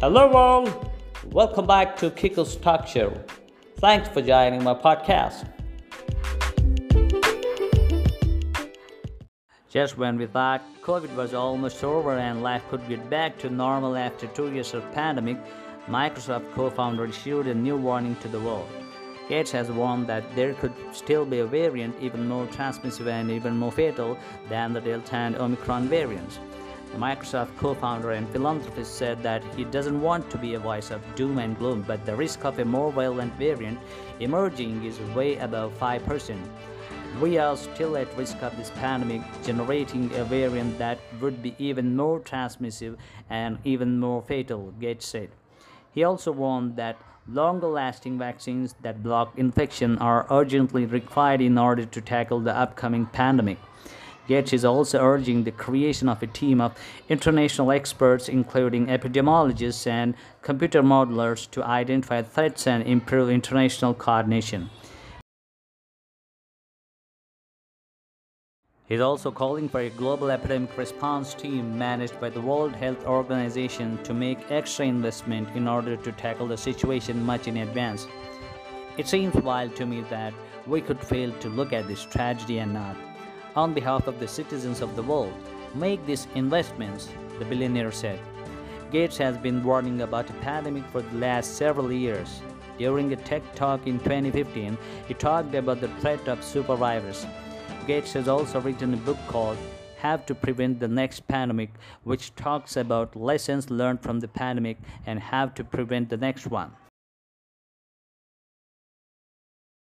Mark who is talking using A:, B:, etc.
A: Hello, world. Welcome back to Kiko's Talk Show. Thanks for joining my podcast. Just when we thought COVID was almost over and life could get back to normal after two years of pandemic, Microsoft co-founder issued a new warning to the world. Gates has warned that there could still be a variant even more transmissive and even more fatal than the Delta and Omicron variants. The Microsoft co-founder and philanthropist said that he doesn't want to be a voice of doom and gloom, but the risk of a more violent variant emerging is way above 5%. We are still at risk of this pandemic generating a variant that would be even more transmissive and even more fatal, Gates said. He also warned that longer lasting vaccines that block infection are urgently required in order to tackle the upcoming pandemic. Gates is also urging the creation of a team of international experts, including epidemiologists and computer modelers, to identify threats and improve international coordination. He is also calling for a global epidemic response team managed by the World Health Organization to make extra investment in order to tackle the situation much in advance. It seems wild to me that we could fail to look at this tragedy and not, on behalf of the citizens of the world, make these investments, the billionaire said. Gates has been warning about a pandemic for the last several years. During a TED talk in 2015, he talked about the threat of supervirus Gates has also written a book called How to Prevent the Next Pandemic, which talks about lessons learned from the pandemic and how to prevent the next one.